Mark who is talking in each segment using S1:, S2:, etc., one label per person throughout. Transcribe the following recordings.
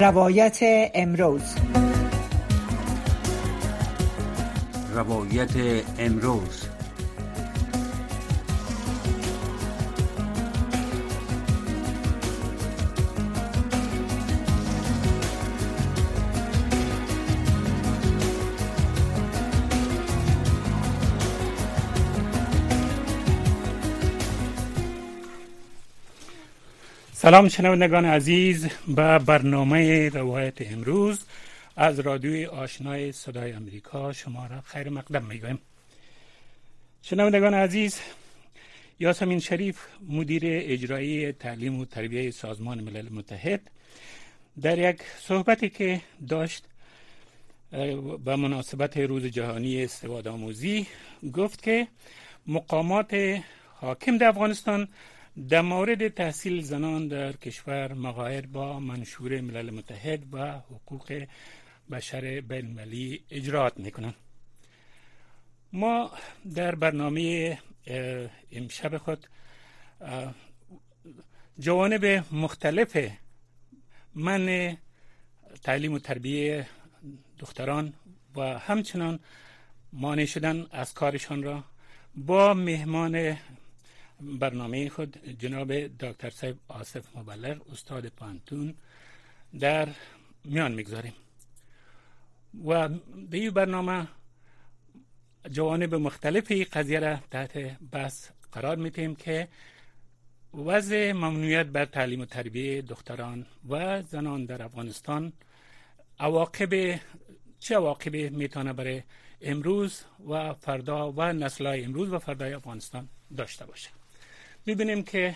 S1: روایت امروز.
S2: روایت امروز.
S3: سلام شنوندگان عزیز به برنامه روایت امروز از رادیوی آشنای صدای امریکا شما را خیر مقدم می‌گویم. شنوندگان عزیز یاسمین شریف مدیر اجرایی تعلیم و تربیه سازمان ملل متحد در یک صحبتی که داشت به مناسبت روز جهانی استواد آموزی گفت که مقامات حاکم در افغانستان در مورد تحصیل زنان در کشور مغایر با منشور ملل متحد و حقوق بشر بین اجرات می‌کنند. ما در برنامه امشب خود جوانب مختلف من تعلیم و تربیه دختران و همچنان مانع شدن از کارشان را با مهمان برنامه خود جناب دکتر صاحب آصف مبلغ استاد پانتون در میان می‌گذاریم. و به این برنامه جوانب مختلف قضیه را تحت بحث قرار میتیم که وضع ممنوعیت بر تعلیم و تربیه دختران و زنان در افغانستان عواقب چه عواقبی می‌تونه برای امروز و فردا و نسلهای امروز و فردای افغانستان داشته باشه. می‌بینیم که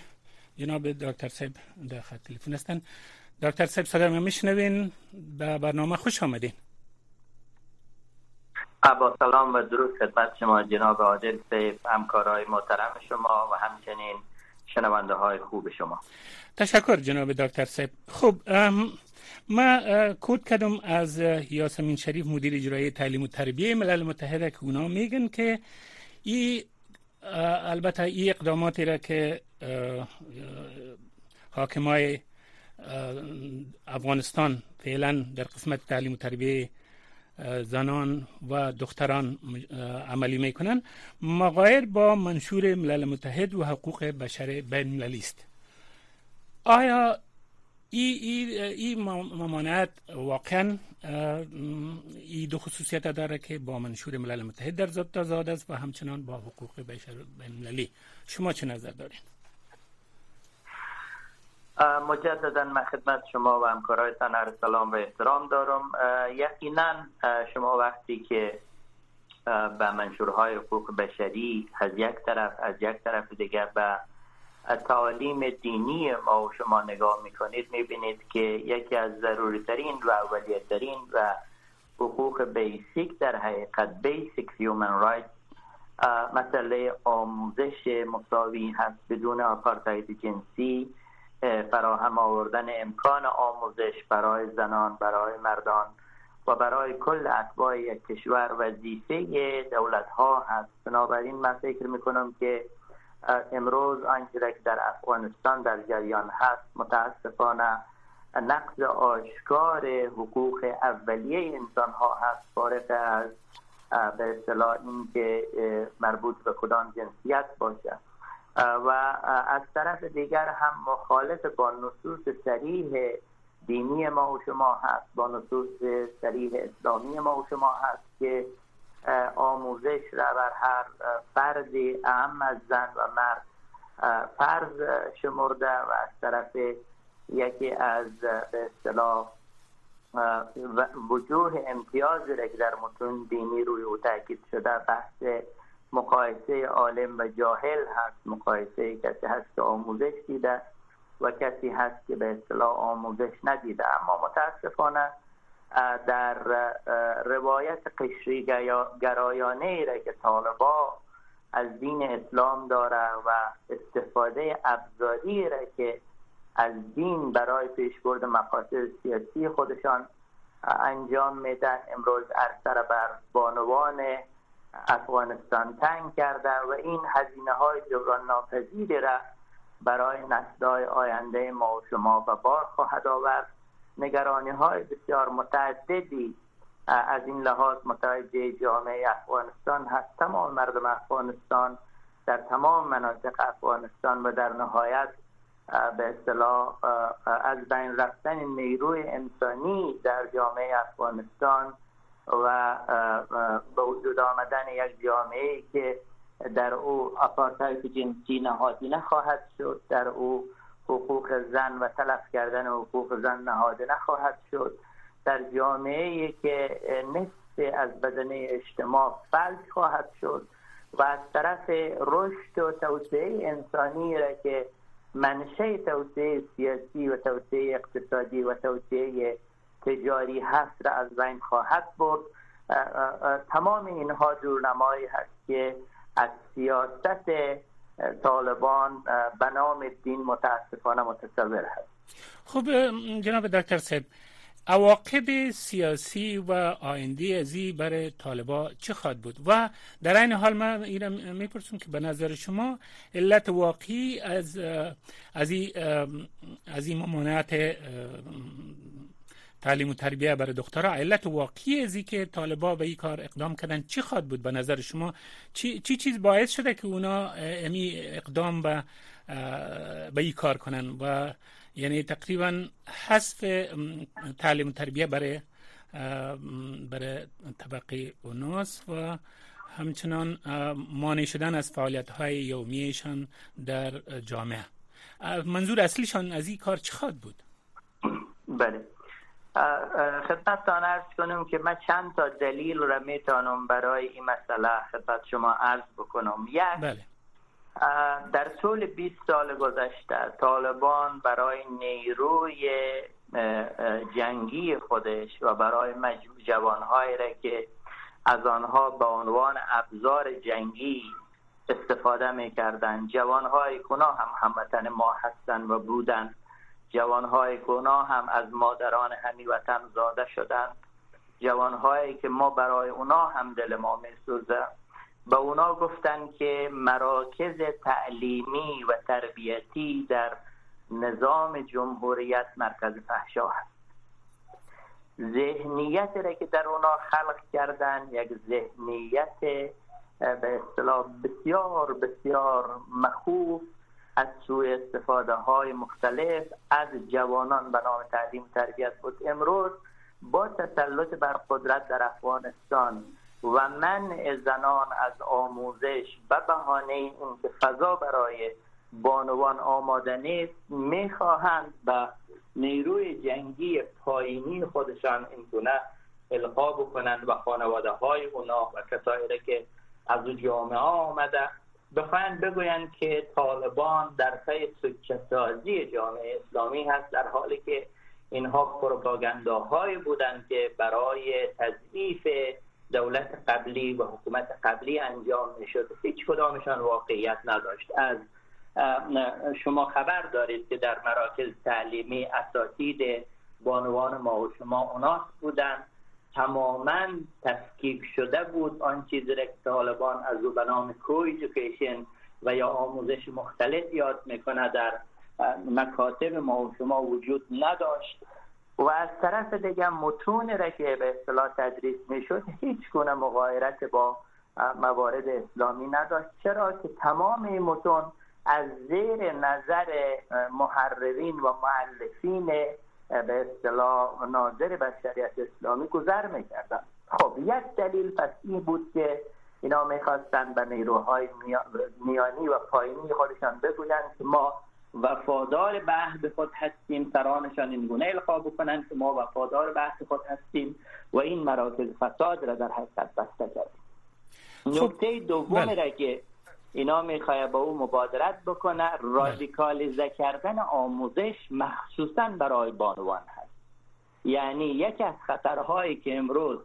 S3: جناب دکتر صاحب در خط تلفن هستن. دکتر صاحب صدا ما میشنوین به برنامه خوش آمدین.
S4: با سلام و درود خدمت شما جناب عادل صاحب همکارای محترم شما و همچنین شنونده های خوب شما.
S3: تشکر جناب دکتر صاحب. خب ما کود کردم از یاسمین شریف مدیر اجرایی تعلیم و تربیه ملل متحد که اونا میگن که این البته این اقداماتی را که حاکمای افغانستان فعلا در قسمت تعلیم و تربیه زنان و دختران عملی می‌کنن مغایر با منشور ملل متحد و حقوق بشر بین است. آیا این ای, ای ممانعت واقعا ای دو خصوصیت داره که با منشور ملل متحد در ضد تضاد است و همچنان با حقوق بشر بین شما چه نظر دارین
S4: مجددا من خدمت شما و همکارایتان عرض سلام و احترام دارم. یقینا شما وقتی که به منشورهای حقوق بشری از یک طرف از یک طرف دیگر به تعالیم دینی ما شما نگاه می‌کنید می‌بینید که یکی از ضروری ترین و اولیه ترین و حقوق basic در حقیقت basic human right مسئله آموزش مساوی هست بدون آپارتاید جنسی فراهم آوردن امکان آموزش برای زنان برای مردان و برای کل اتباع یک کشور وظیفه دولت ها هست. بنابراین من فکر می‌کنم که امروز آنچه که در افغانستان در جریان هست متاسفانه نقض آشکار حقوق اولیه انسان ها هست فارغ از به اصطلاح اینکه مربوط به کدام جنسیت باشه. و از طرف دیگر هم مخالف با نصوص سریح دینی ما و شما هست با نصوص سریح اسلامی ما و شما هست که آموزش را بر هر فرد اهم از زن و مرد فرض شمرده و از طرف یکی از به اصطلاح وجوه امتیاز را که در متون دینی روی او تاکید شده بحث مقایسه عالم و جاهل هست. مقایسه کسی هست که آموزش دیده و کسی هست که به اصطلاح آموزش ندیده. اما متاسفانه در روایت قشری گرایانه ای را که طالبا از دین اسلام داره و استفاده ابزاری را که از دین برای پیشبرد مقاصد سیاسی خودشان انجام میدن امروز ارسر بر بانوان افغانستان تنگ کرده و این هزینه های جبران ناپذیری را برای نسلهای آینده ما و شما به بار خواهد آورد. نگرانی های بسیار متعددی از این لحاظ متوجه جامعه افغانستان هست تمام مردم افغانستان در تمام مناطق افغانستان و در نهایت به اصطلاح از بین رفتن نیروی انسانی در جامعه افغانستان و به وجود آمدن یک جامعه که در او آپارتایت جنسی نهادی نخواهد شد در او حقوق زن و تلف کردن حقوق زن نهاده نخواهد شد. در جامعه که نصف از بدنه اجتماع فلج خواهد شد و از طرف رشد و توسعه انسانی را که منشه توسعه سیاسی و توسعه اقتصادی و توسعه تجاری هست را از بین خواهد برد. تمام اینها جورنمایی هست که از سیاست طالبان به نام دین متاسفانه متصور هست.
S3: خب جناب دکتر صاحب عواقب سیاسی و آینده ازی برای طالبا چه خواهد بود؟ و در این حال من این می‌پرسم که به نظر شما علت واقعی از از این از این ممانعت تعلیم و تربیه برای دخترها. علت واقعی ازی که طالبا به این کار اقدام کردن چی خواد بود؟ به نظر شما چی, چی چیز باعث شده که اونا امی اقدام به به این کار کنن؟ و یعنی تقریبا حذف تعلیم و تربیه برای برای طبقه اوناس و همچنان مانع شدن از فعالیت های یومیشان در جامعه. منظور اصلیشان از این کار چه خواد بود؟
S4: بله. خدمتتان ارز کنم که من چند تا دلیل را می‌تونم برای این مسئله خدمت شما عرض بکنم یک بله. در طول 20 سال گذشته طالبان برای نیروی جنگی خودش و برای جوانهایی را که از آنها به عنوان ابزار جنگی استفاده می‌کردند جوانهای کنا هم هموطن ما هستند و بودند جوانهای گناه هم از مادران همی وطن زاده شدند. جوانهایی که ما برای اونا هم دل ما میسوزه. به اونا گفتن که مراکز تعلیمی و تربیتی در نظام جمهوریت مرکز فحشا هست. ذهنیت را که در اونا خلق کردن یک ذهنیت به اصطلاح بسیار بسیار مخوف از سوی استفاده های مختلف از جوانان به نام تعلیم و تربیت بود. امروز با تسلط بر قدرت در افغانستان و منع زنان از آموزش به بهانه اینکه فضا برای بانوان آماده نیست می‌خواهند به نیروی جنگی پایینی خودشان این گونه القا بکنند و خانواده های اونا و کسایی که از جامعه آمده بخواهند بگویند که طالبان در پی سازی جامعه اسلامی هست در حالی که اینها پروپاگانداهایی بودند که برای تضعیف دولت قبلی و حکومت قبلی انجام می‌شد. هیچ کدامشان واقعیت نداشت. از شما خبر دارید که در مراکز تعلیمی اساتید بانوان ما و شما اوناس بودند تماما تفکیک شده بود. آن چیزی که طالبان از او به نام و یا آموزش مختلف یاد می‌کنه در مکاتب ما و شما وجود نداشت. و از طرف دیگه متون را که به اصطلاح تدریس می‌شد هیچ گونه مغایرت با موارد اسلامی نداشت. چرا که تمام این متون از زیر نظر محررین و معلفین به اصطلاح ناظر بشریت اسلامی گذر می‌کردن خب یک دلیل پس این بود که اینا می‌خواستن به نیروهای میانی و پایینی خودشان بگویند که ما وفادار به خود هستیم سرانشان این گونه القا بکنند که ما وفادار به خود هستیم و این مراکز فساد را در حقیقت بسته کردیم خب، نکته دوم بله. را که اینا می‌خواه با او مبادرت بکنه. رادیکالیزه کردن آموزش مخصوصا برای بانوان هست. یعنی یکی از خطرهایی که امروز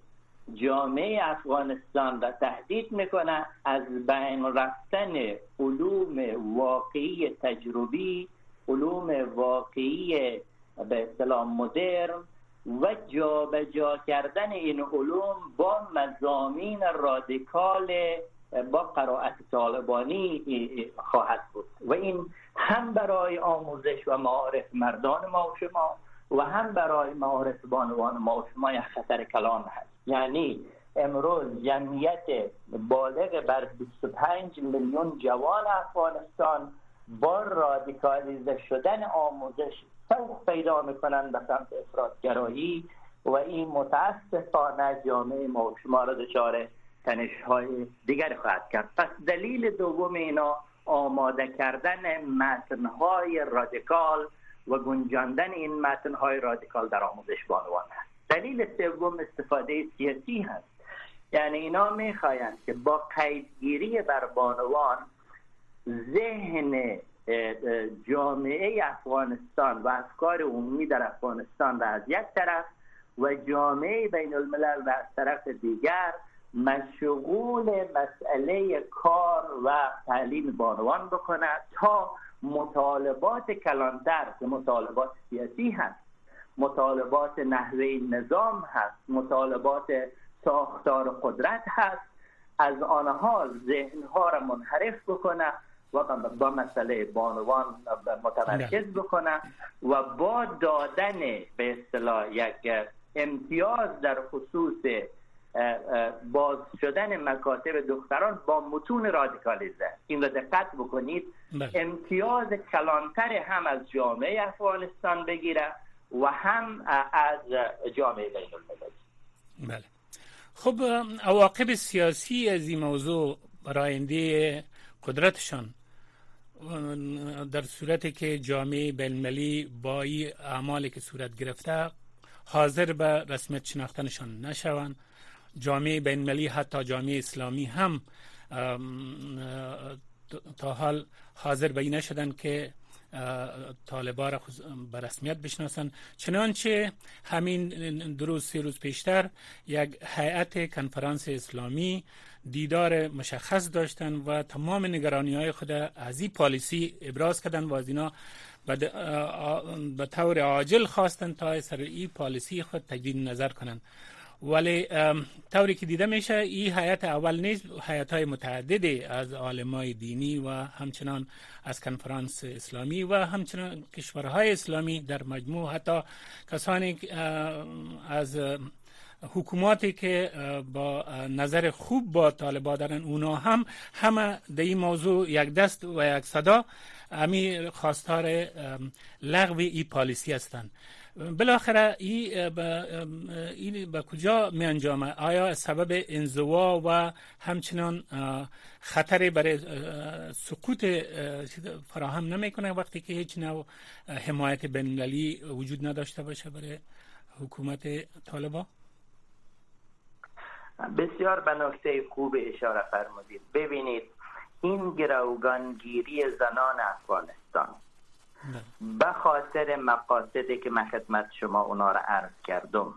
S4: جامعه افغانستان را تهدید می‌کنه از بین رفتن علوم واقعی تجربی علوم واقعی به اصطلاح مدرن و جابجا جا کردن این علوم با مزامین رادیکال با قرائت طالبانی خواهد بود. و این هم برای آموزش و معارف مردان ما و شما و هم برای معارف بانوان ما و شما یک خطر کلان هست. یعنی امروز جمعیت بالغ بر 25 میلیون جوان افغانستان با رادیکالیزه شدن آموزش سوق پیدا می‌کنن به سمت افرادگرایی و این متاسفانه جامعه ما شما را دچار تنش های دیگر خواهد کرد. پس دلیل دوم اینا آماده کردن متن های رادیکال و گنجاندن این متن های رادیکال در آموزش بانوان هست دلیل سوم استفاده سیاسی هست. یعنی اینا می‌خواهند که با قیدگیری بر بانوان ذهن جامعه افغانستان و افکار عمومی در افغانستان را از یک طرف و جامعه بین الملل و از طرف دیگر مشغول مسئله کار و تعلیم بانوان بکند تا مطالبات کلانتر که مطالبات سیاسی هست مطالبات نحوه نظام هست مطالبات ساختار قدرت هست از آنها ذهنها را منحرف بکنه و با مسئله بانوان متمرکز بکنه و با دادن به اصطلاح یک امتیاز در خصوص باز شدن مکاتب دختران با متون رادیکالیزه این رو دقت بکنید. بله. امتیاز کلانتر هم از جامعه افغانستان بگیره و هم از جامعه بین
S3: بله. خب عواقب سیاسی از این موضوع برای قدرتشان در صورتی که جامعه بینالمللی با این اعمالی که صورت گرفته حاضر به رسمیت شناختنشان نشوند. جامعه بینالمللی حتی جامعه اسلامی هم تا حال حاضر به این نشدن که طالبا را به رسمیت بشناسن چنانچه همین دو روز روز پیشتر یک هیئت کنفرانس اسلامی دیدار مشخص داشتن و تمام نگرانی های خود از این پالیسی ابراز کردن و از اینا به طور عاجل خواستن تا سر این پالیسی خود تجدید نظر کنند. ولی طوری که دیده میشه این حیات اول نیست حیات های متعددی از عالمای دینی و همچنان از کنفرانس اسلامی و همچنان کشورهای اسلامی در مجموع. حتی کسانی از حکوماتی که با نظر خوب با طالبا دارن اونا هم همه در این موضوع یک دست و یک صدا. امی خواستار لغو ای پالیسی هستند بالاخره این به کجا می انجامه آیا سبب انزوا و همچنان خطری برای سقوط فراهم نمی‌کنه وقتی که هیچ نوع حمایت بینالمللی وجود نداشته باشه برای حکومت طالبا؟
S4: بسیار به نکته خوب اشاره فرمودید. ببینید این گروگانگیری زنان افغانستان به خاطر مقاصدی که من خدمت شما اونا را عرض کردم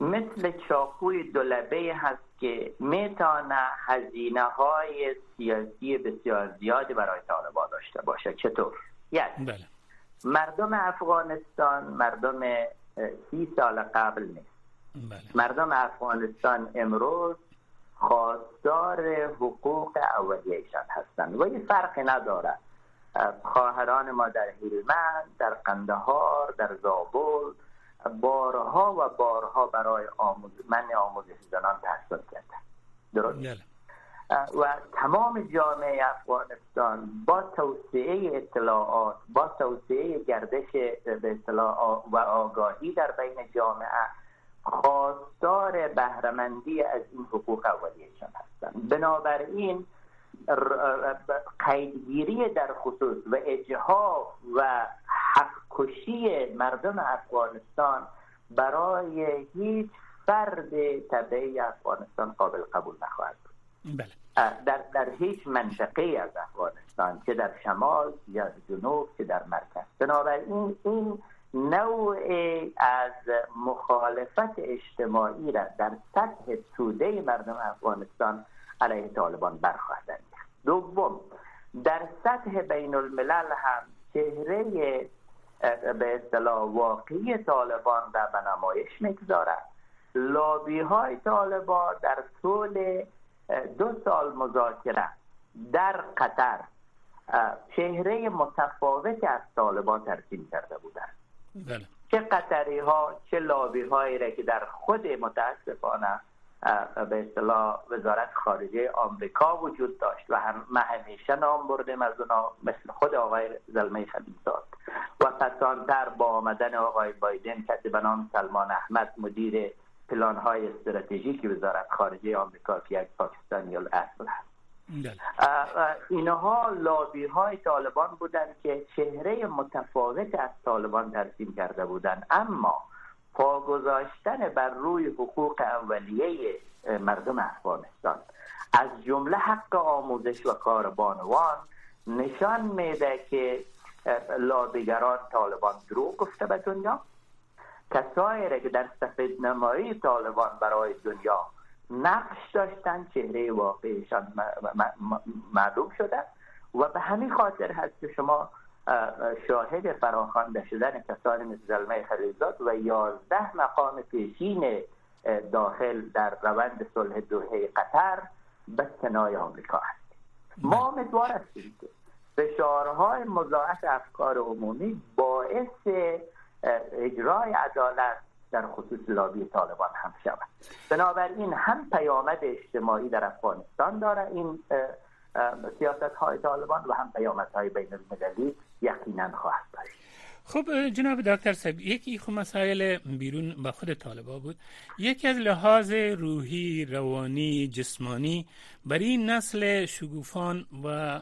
S4: مثل چاقوی دولبه هست که می‌تونه هزینه های سیاسی بسیار زیادی برای طالبان داشته باشه چطور؟ یعنی بله. مردم افغانستان مردم سی سال قبل نیست بله. مردم افغانستان امروز خواستار حقوق اولیهشان هستند و این فرقی نداره خواهران ما در هیلمند در قندهار در زابل بارها و بارها برای آموز من آموزش زنان تحصیل کردن درست؟ بله. و تمام جامعه افغانستان با توسعه اطلاعات با توسعه گردش به اطلاع و آگاهی در بین جامعه خواستار بهرهمندی از این حقوق اولیهشان هستند. بنابراین قیدگیری در خصوص و اجهاف و حق کشی مردم افغانستان برای هیچ فرد طبعی افغانستان قابل قبول نخواهد بود. بله. در, در هیچ منطقه از افغانستان که در شمال یا جنوب که در مرکز. بنابراین این نوع از مخالفت اجتماعی را در سطح توده مردم افغانستان علیه طالبان برخواهد دوم در سطح بین الملل هم چهره به اصطلاح واقعی طالبان در بنمایش می‌گذارد لابی های طالبان در طول دو سال مذاکره در قطر چهره متفاوتی از طالبان ترسیم کرده بودند
S3: بله.
S4: چه قطری ها چه لابی هایی را که در خود متاسفانه به اصطلاح وزارت خارجه آمریکا وجود داشت و هم ما همیشه نام بردیم از اونا مثل خود آقای زلمه خلیزاد و پسانتر با آمدن آقای بایدن کسی به نام سلمان احمد مدیر پلان های استراتژیک وزارت خارجه آمریکا که یک پاکستانی اصل هست. بله. اینها لابی های طالبان بودند که چهره متفاوت از طالبان ترسیم کرده بودند. اما پا گذاشتن بر روی حقوق اولیه مردم افغانستان. از جمله حق آموزش و کار بانوان نشان میده که لابیگران طالبان دروغ گفته به دنیا. کسایی که در سفید نمایی طالبان برای دنیا نقش داشتن چهره واقعیشان معلوم شده. و به همین خاطر هست که شما شاهد فراخوانده شدن کسانی مثل زلمه و یازده مقام پیشین داخل در روند صلح دوحه قطر به سنای آمریکا هست ما امیدوار هستیم که فشارهای مضاعف افکار عمومی باعث اجرای عدالت در خصوص لابی طالبان هم شود. بنابراین هم پیامد اجتماعی در افغانستان داره این سیاست های طالبان و هم پیامد های بین المللی یقینا خواهد داشت.
S3: خب جناب دکتر صاحب یکی خب مسائل بیرون با خود طالبا بود. یکی از لحاظ روحی روانی جسمانی برای نسل شگوفان و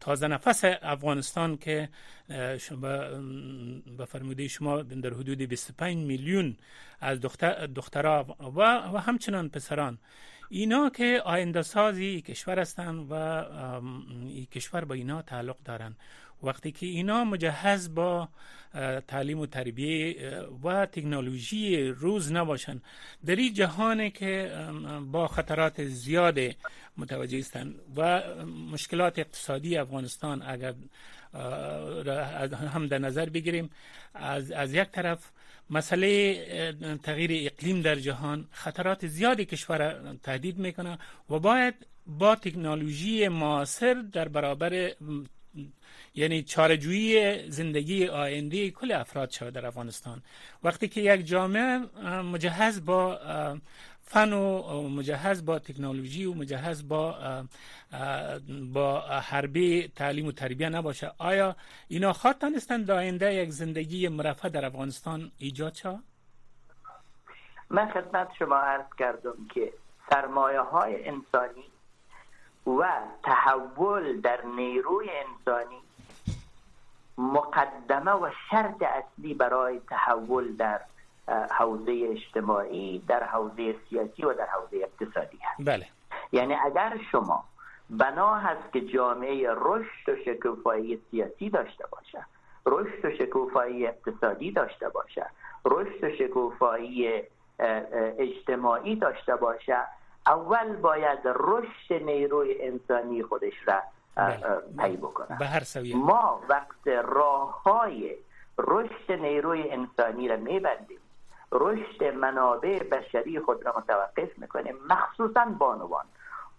S3: تازه نفس افغانستان که به فرموده شما در حدود 25 میلیون از دختر دخترها و, و همچنان پسران اینا که آینده سازی کشور هستند و این کشور با اینا تعلق دارند وقتی که اینا مجهز با تعلیم و تربیه و تکنولوژی روز نباشند در این جهانی که با خطرات زیاد متوجه هستند و مشکلات اقتصادی افغانستان اگر هم در نظر بگیریم از, از یک طرف مسئله تغییر اقلیم در جهان خطرات زیادی کشور تهدید می‌کنه و باید با تکنولوژی معاصر در برابر یعنی چارجویی زندگی آینده کل افراد شود در افغانستان. وقتی که یک جامعه مجهز با فن و مجهز با تکنولوژی و مجهز با با حربی تعلیم و تربیه نباشه آیا اینا خواد تانستن آینده یک زندگی مرفه در افغانستان ایجاد شد؟
S4: من خدمت شما عرض کردم که سرمایه های انسانی و تحول در نیروی انسانی مقدمه و شرط اصلی برای تحول در حوزه اجتماعی در حوزه سیاسی و در حوزه اقتصادی هست.
S3: بله.
S4: یعنی اگر شما بنا هست که جامعه رشد و شکوفایی سیاسی داشته باشه رشد و شکوفایی اقتصادی داشته باشه رشد و شکوفایی اجتماعی داشته باشه اول باید رشد نیروی انسانی خودش را بله. پی بکنه.
S3: به هر
S4: ما وقت راه های رشد نیروی انسانی را میبندیم. رشد منابع بشری خود را متوقف می‌کنیم مخصوصا بانوان.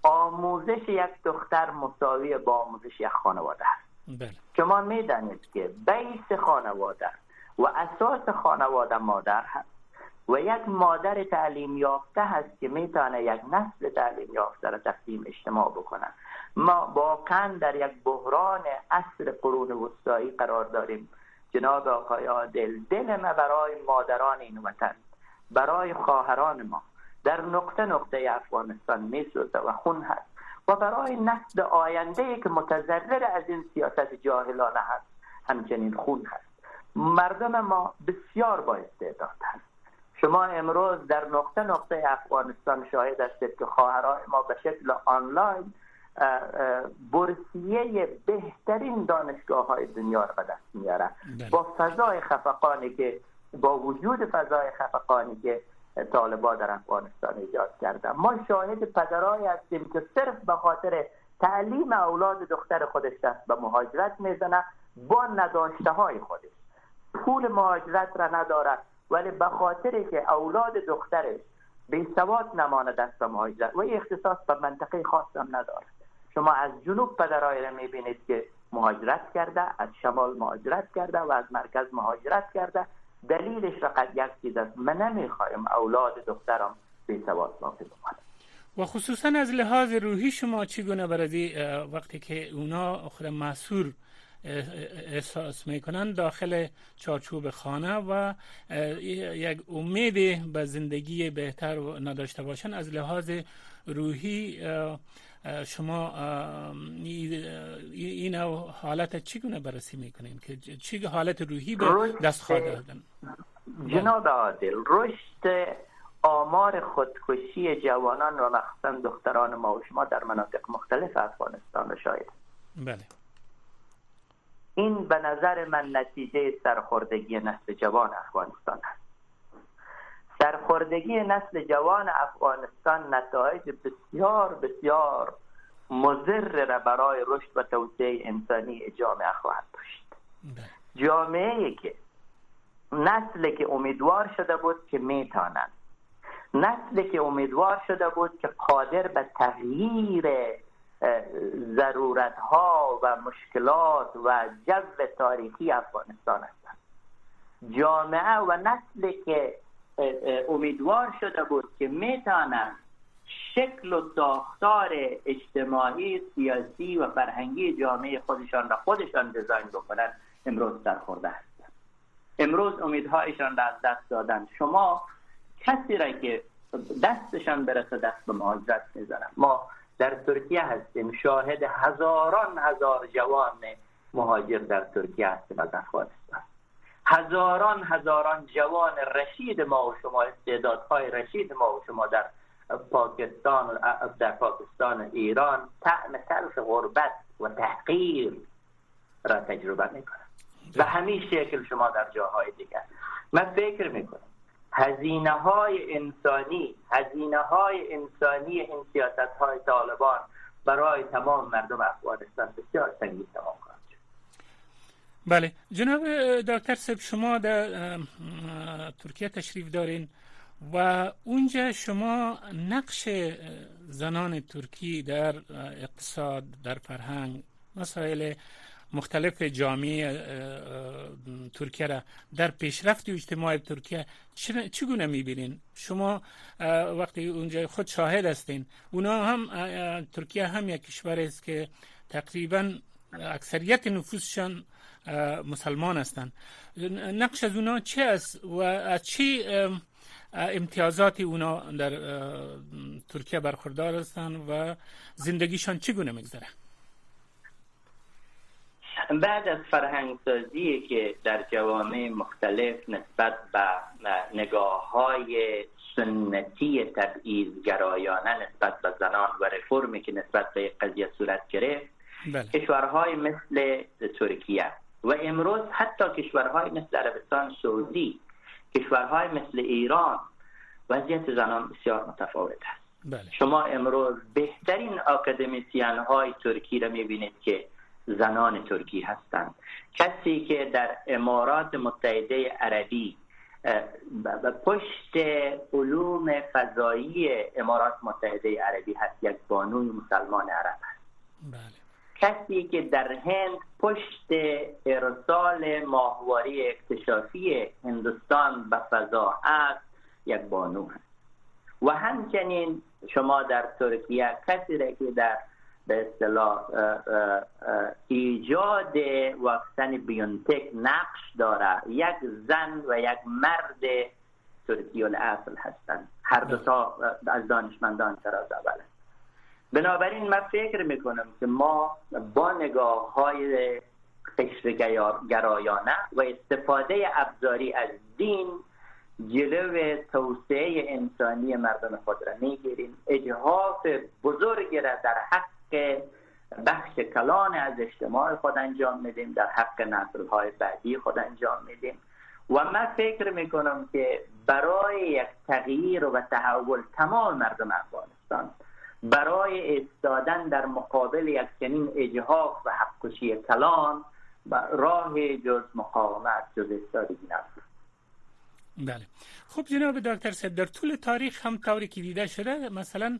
S4: آموزش یک دختر مساوی با آموزش یک خانواده است.
S3: بله.
S4: شما می‌دانید که بیس خانواده و اساس خانواده مادر هست و یک مادر تعلیم یافته هست که می‌تونه یک نسل تعلیم یافته را تقدیم اجتماع بکنه. ما واقعا در یک بحران اصر قرون وسطایی قرار داریم. جناب آقای عادل دل ما برای مادران این وطن برای خواهران ما. در نقطه نقطه افغانستان میسوزه و خون هست. و برای نسل آینده که متضرر از این سیاست جاهلانه هست. همچنین خون هست. مردم ما بسیار با استعداد هست. شما امروز در نقطه نقطه افغانستان شاهد هستید که خواهران ما به شکل آنلاین برسیه بهترین دانشگاه های دنیا را به دست میاره
S3: بله.
S4: با فضای خفقانی که با وجود فضای خفقانی که طالبا در افغانستان ایجاد کردن. ما شاهد پدرایی هستیم که صرف به خاطر تعلیم اولاد دختر خودش دست به مهاجرت می‌زنه با نداشته های خودش. پول مهاجرت را نداره ولی به خاطر که اولاد دخترش به سواد نمانه دست به مهاجرت و اختصاص به منطقه خاص هم نداره شما از جنوب پدرای را می‌بینید که مهاجرت کرده از شمال مهاجرت کرده و از مرکز مهاجرت کرده. دلیلش فقط یک چیز است من نمی‌خوایم. اولاد دخترم بی سواد باقی بمانه
S3: و خصوصا از لحاظ روحی شما چگونه برای وقتی که اونا خود مسئول احساس می‌کنن داخل چارچوب خانه و یک امید به زندگی بهتر نداشته باشن از لحاظ روحی شما این حالت چگونه بررسی می‌کنین؟ که چی حالت روحی به دست خواهد دادن
S4: جناب عادل رشد آمار خودکشی جوانان و مخصوصا دختران ما و شما در مناطق مختلف افغانستان شاید
S3: بله.
S4: این به نظر من نتیجه سرخوردگی نسل جوان افغانستان است. سرخوردگی نسل جوان افغانستان نتایج بسیار بسیار مضر را برای رشد و توسعه انسانی جامعه خواهد داشت. بله. جامعه که نسل که امیدوار شده بود که میتانند نسلی که امیدوار شده بود که قادر به تغییر ضرورت ها و مشکلات و جو تاریخی افغانستان هستند جامعه و نسلی که امیدوار شده بود که می‌تونند شکل و ساختار اجتماعی سیاسی و فرهنگی جامعه خودشان را خودشان دیزاین بکنند امروز خورده هستند امروز امیدهایشان را از دست دادن. شما کسی را که دستشان برسه دست به مهاجرت می‌زنن ما در ترکیه هستیم. شاهد هزاران هزار جوان مهاجر در ترکیه هستیم از افغانستان. هزاران هزاران جوان رشید ما و شما استعدادهای رشید ما و شما در پاکستان در پاکستان ایران طعم تلخ غربت و تحقیر را تجربه می‌کنن و همین شکل شما در جاهای دیگر. من فکر می‌کنم هزینه های انسانی هزینه های انسانی این سیاست های طالبان برای تمام مردم افغانستان بسیار سنگین تمام
S3: بله. جناب دکتر سب شما در ترکیه تشریف دارین و اونجا شما نقش زنان ترکی در اقتصاد در فرهنگ مسائل مختلف جامعه ترکیه را در پیشرفت اجتماعی ترکیه چگونه می‌بینین؟ شما وقتی اونجا خود شاهد هستین اونا هم ترکیه هم یک کشور است که تقریبا اکثریت نفوسشان مسلمان هستند نقش از اونا چه است و از چی امتیازاتی اونا در ترکیه برخوردار هستند و زندگیشان چگونه میگذره
S4: بعد از فرهنگ سازی که در جوامع مختلف نسبت به نگاه های سنتی تبعیض نسبت به زنان و رفرمی که نسبت به قضیه صورت گرفت بله. کشورهای مثل ترکیه و امروز حتی کشورهای مثل عربستان سعودی کشورهای مثل ایران وضعیت زنان بسیار متفاوت است بله. شما امروز بهترین اکادمیسیان های ترکی را می‌بینید که زنان ترکی هستند کسی که در امارات متحده عربی و پشت علوم فضایی امارات متحده عربی هست یک بانوی مسلمان عرب هست بله. کسی که در هند پشت ارسال ماهواری اکتشافی هندوستان به فضا است یک بانو هست و همچنین شما در ترکیه کسی را که در به اصطلاح ایجاد واکسن بیونتک نقش داره یک زن و یک مرد ترکی اصل هستند. هر دو تا از دانشمندان تراز اول بنابراین من فکر می‌کنم که ما با نگاه های گرایانه و استفاده ابزاری از دین جلو توسعه انسانی مردم خود را می‌گیریم. اجهاف بزرگی را در حق بخش کلان از اجتماع خود انجام میدیم در حق نسل های بعدی خود انجام میدیم. و من فکر می‌کنم که برای یک تغییر و تحول تمام مردم افغانستان برای ایستادن در مقابل یک چنین اجهاف و حقکشی کلان راه جز مقاومت جز ایستادگی نبود.
S3: بله. خب جناب دکتر سید در طول تاریخ هم طوری که دیده شده مثلا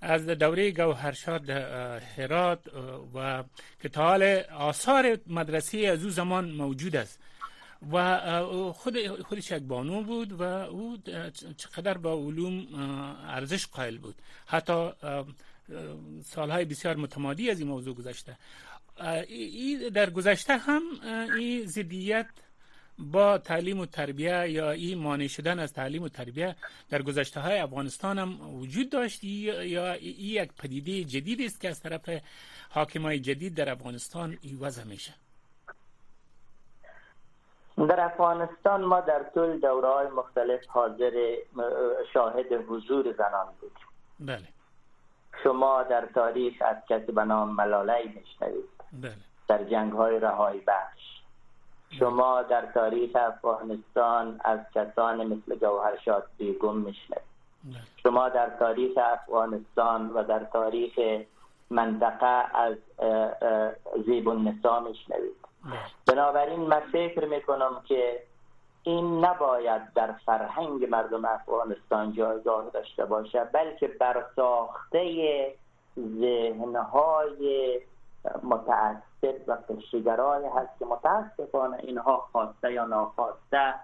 S3: از دوره گوهرشاد هرات و که آثار مدرسه از او زمان موجود است. و خود یک بانو بود و او چقدر با علوم ارزش قائل بود. حتی سالهای بسیار متمادی از این موضوع گذشته. ای در گذشته هم این زدیت با تعلیم و تربیه یا این مانع شدن از تعلیم و تربیه در گذشته های افغانستان هم وجود داشت. یا این یک پدیده جدید است که از طرف حاکمای جدید در افغانستان ای وضع میشه.
S4: در افغانستان ما در طول دوره های مختلف حاضر شاهد حضور زنان بود
S3: بله.
S4: شما در تاریخ از کسی به نام ملاله میشنوید.
S3: بله.
S4: در جنگ های رهایی بخش. شما در تاریخ افغانستان از کسان مثل جوهرشاد بیگم میشنوید.
S3: بله.
S4: شما در تاریخ افغانستان و در تاریخ منطقه از زیب النسا میشنوید. بنابراین من فکر می‌کنم که این نباید در فرهنگ مردم افغانستان جایگاه داشته باشه بلکه بر ساخته ذهنهای متعصب و قشیگرای هست که متاسفانه اینها خواسته یا ناخواسته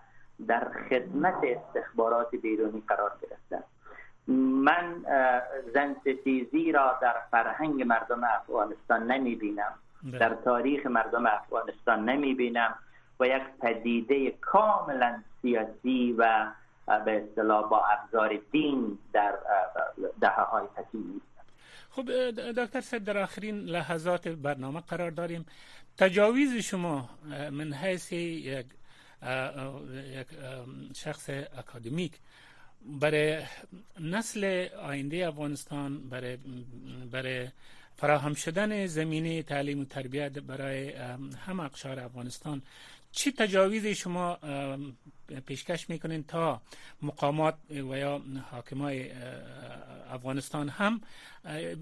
S4: در خدمت استخبارات بیرونی قرار گرفته من زن ستیزی را در فرهنگ مردم افغانستان نمی بینم
S3: بله.
S4: در تاریخ مردم افغانستان نمی بینم و یک پدیده کاملا سیاسی و به اصطلاح با ابزار دین در دهه های قدیم
S3: خب دکتر صاحب در آخرین لحظات برنامه قرار داریم. تجاویز شما من حیث یک یک شخص اکادمیک برای نسل آینده افغانستان برای برای فراهم شدن زمینه تعلیم و تربیت برای هم اقشار افغانستان. چی تجاویز شما پیشکش می‌کنین تا مقامات و یا حاکمای افغانستان هم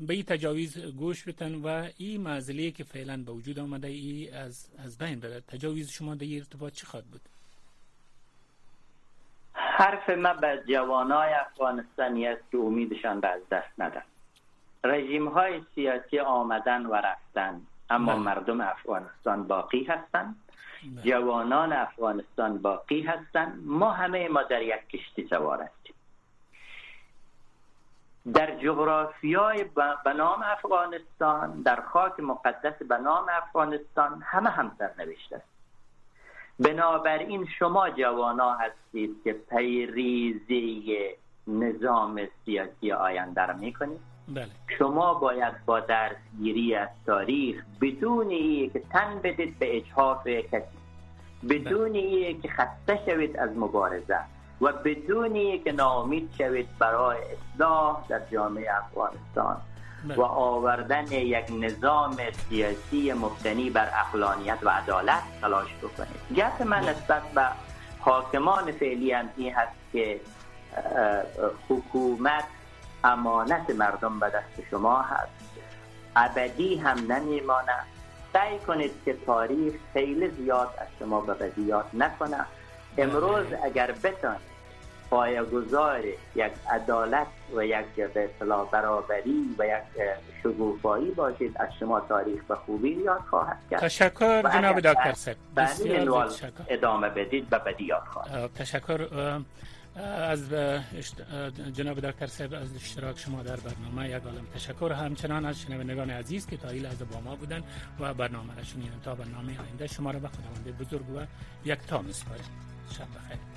S3: به این تجاویز گوش بتن و این معزله که فعلا به وجود آمده ای از, از بین بره. تجاویز شما در ارتباط چی خواهد بود؟
S4: حرف ما به جوانای افغانستانی است که امیدشان به از دست ندن. رژیم های سیاسی آمدن و رفتن اما
S3: بله.
S4: مردم افغانستان باقی هستند
S3: بله.
S4: جوانان افغانستان باقی هستند ما همه ما در یک کشتی سوار هستیم. در جغرافیای به نام افغانستان در خاک مقدس به نام افغانستان همه هم سرنوشت است. بنابراین شما جوانا هستید که پیریزی نظام سیاسی آینده را می‌کنید.
S3: بله.
S4: شما باید با درسگیری از تاریخ بدون ای که تن بدید به اجحاف کسی. بدون ای که خسته شوید از مبارزه و بدون ای که ناامید شوید برای اصلاح در جامعه افغانستان
S3: بله.
S4: و آوردن یک نظام سیاسی مبتنی بر اقلانیت و عدالت تلاش بکنید. گفت من نسبت به حاکمان فعلی هم این هست که حکومت امانت مردم به دست شما هست. ابدی هم نمیمانه سعی کنید که تاریخ خیلی زیاد از شما به بدیات نکنه. امروز اگر بتانید پایه‌گذار یک عدالت و یک به برابری و یک شگوفایی باشید از شما تاریخ به خوبی یاد خواهد کرد
S3: تشکر جناب دکتر بسیار
S4: ادامه بدید به بدی یاد خواهد.
S3: اه، تشکر از جناب دکتر صاحب از اشتراک شما در برنامه یک عالم تشکر. همچنان از شنوندگان عزیز که تا این لحظه با ما بودن و برنامه را شنیدن تا برنامه آینده شما را به خداوند بزرگ و یک تا میسپاریم شب بخیر.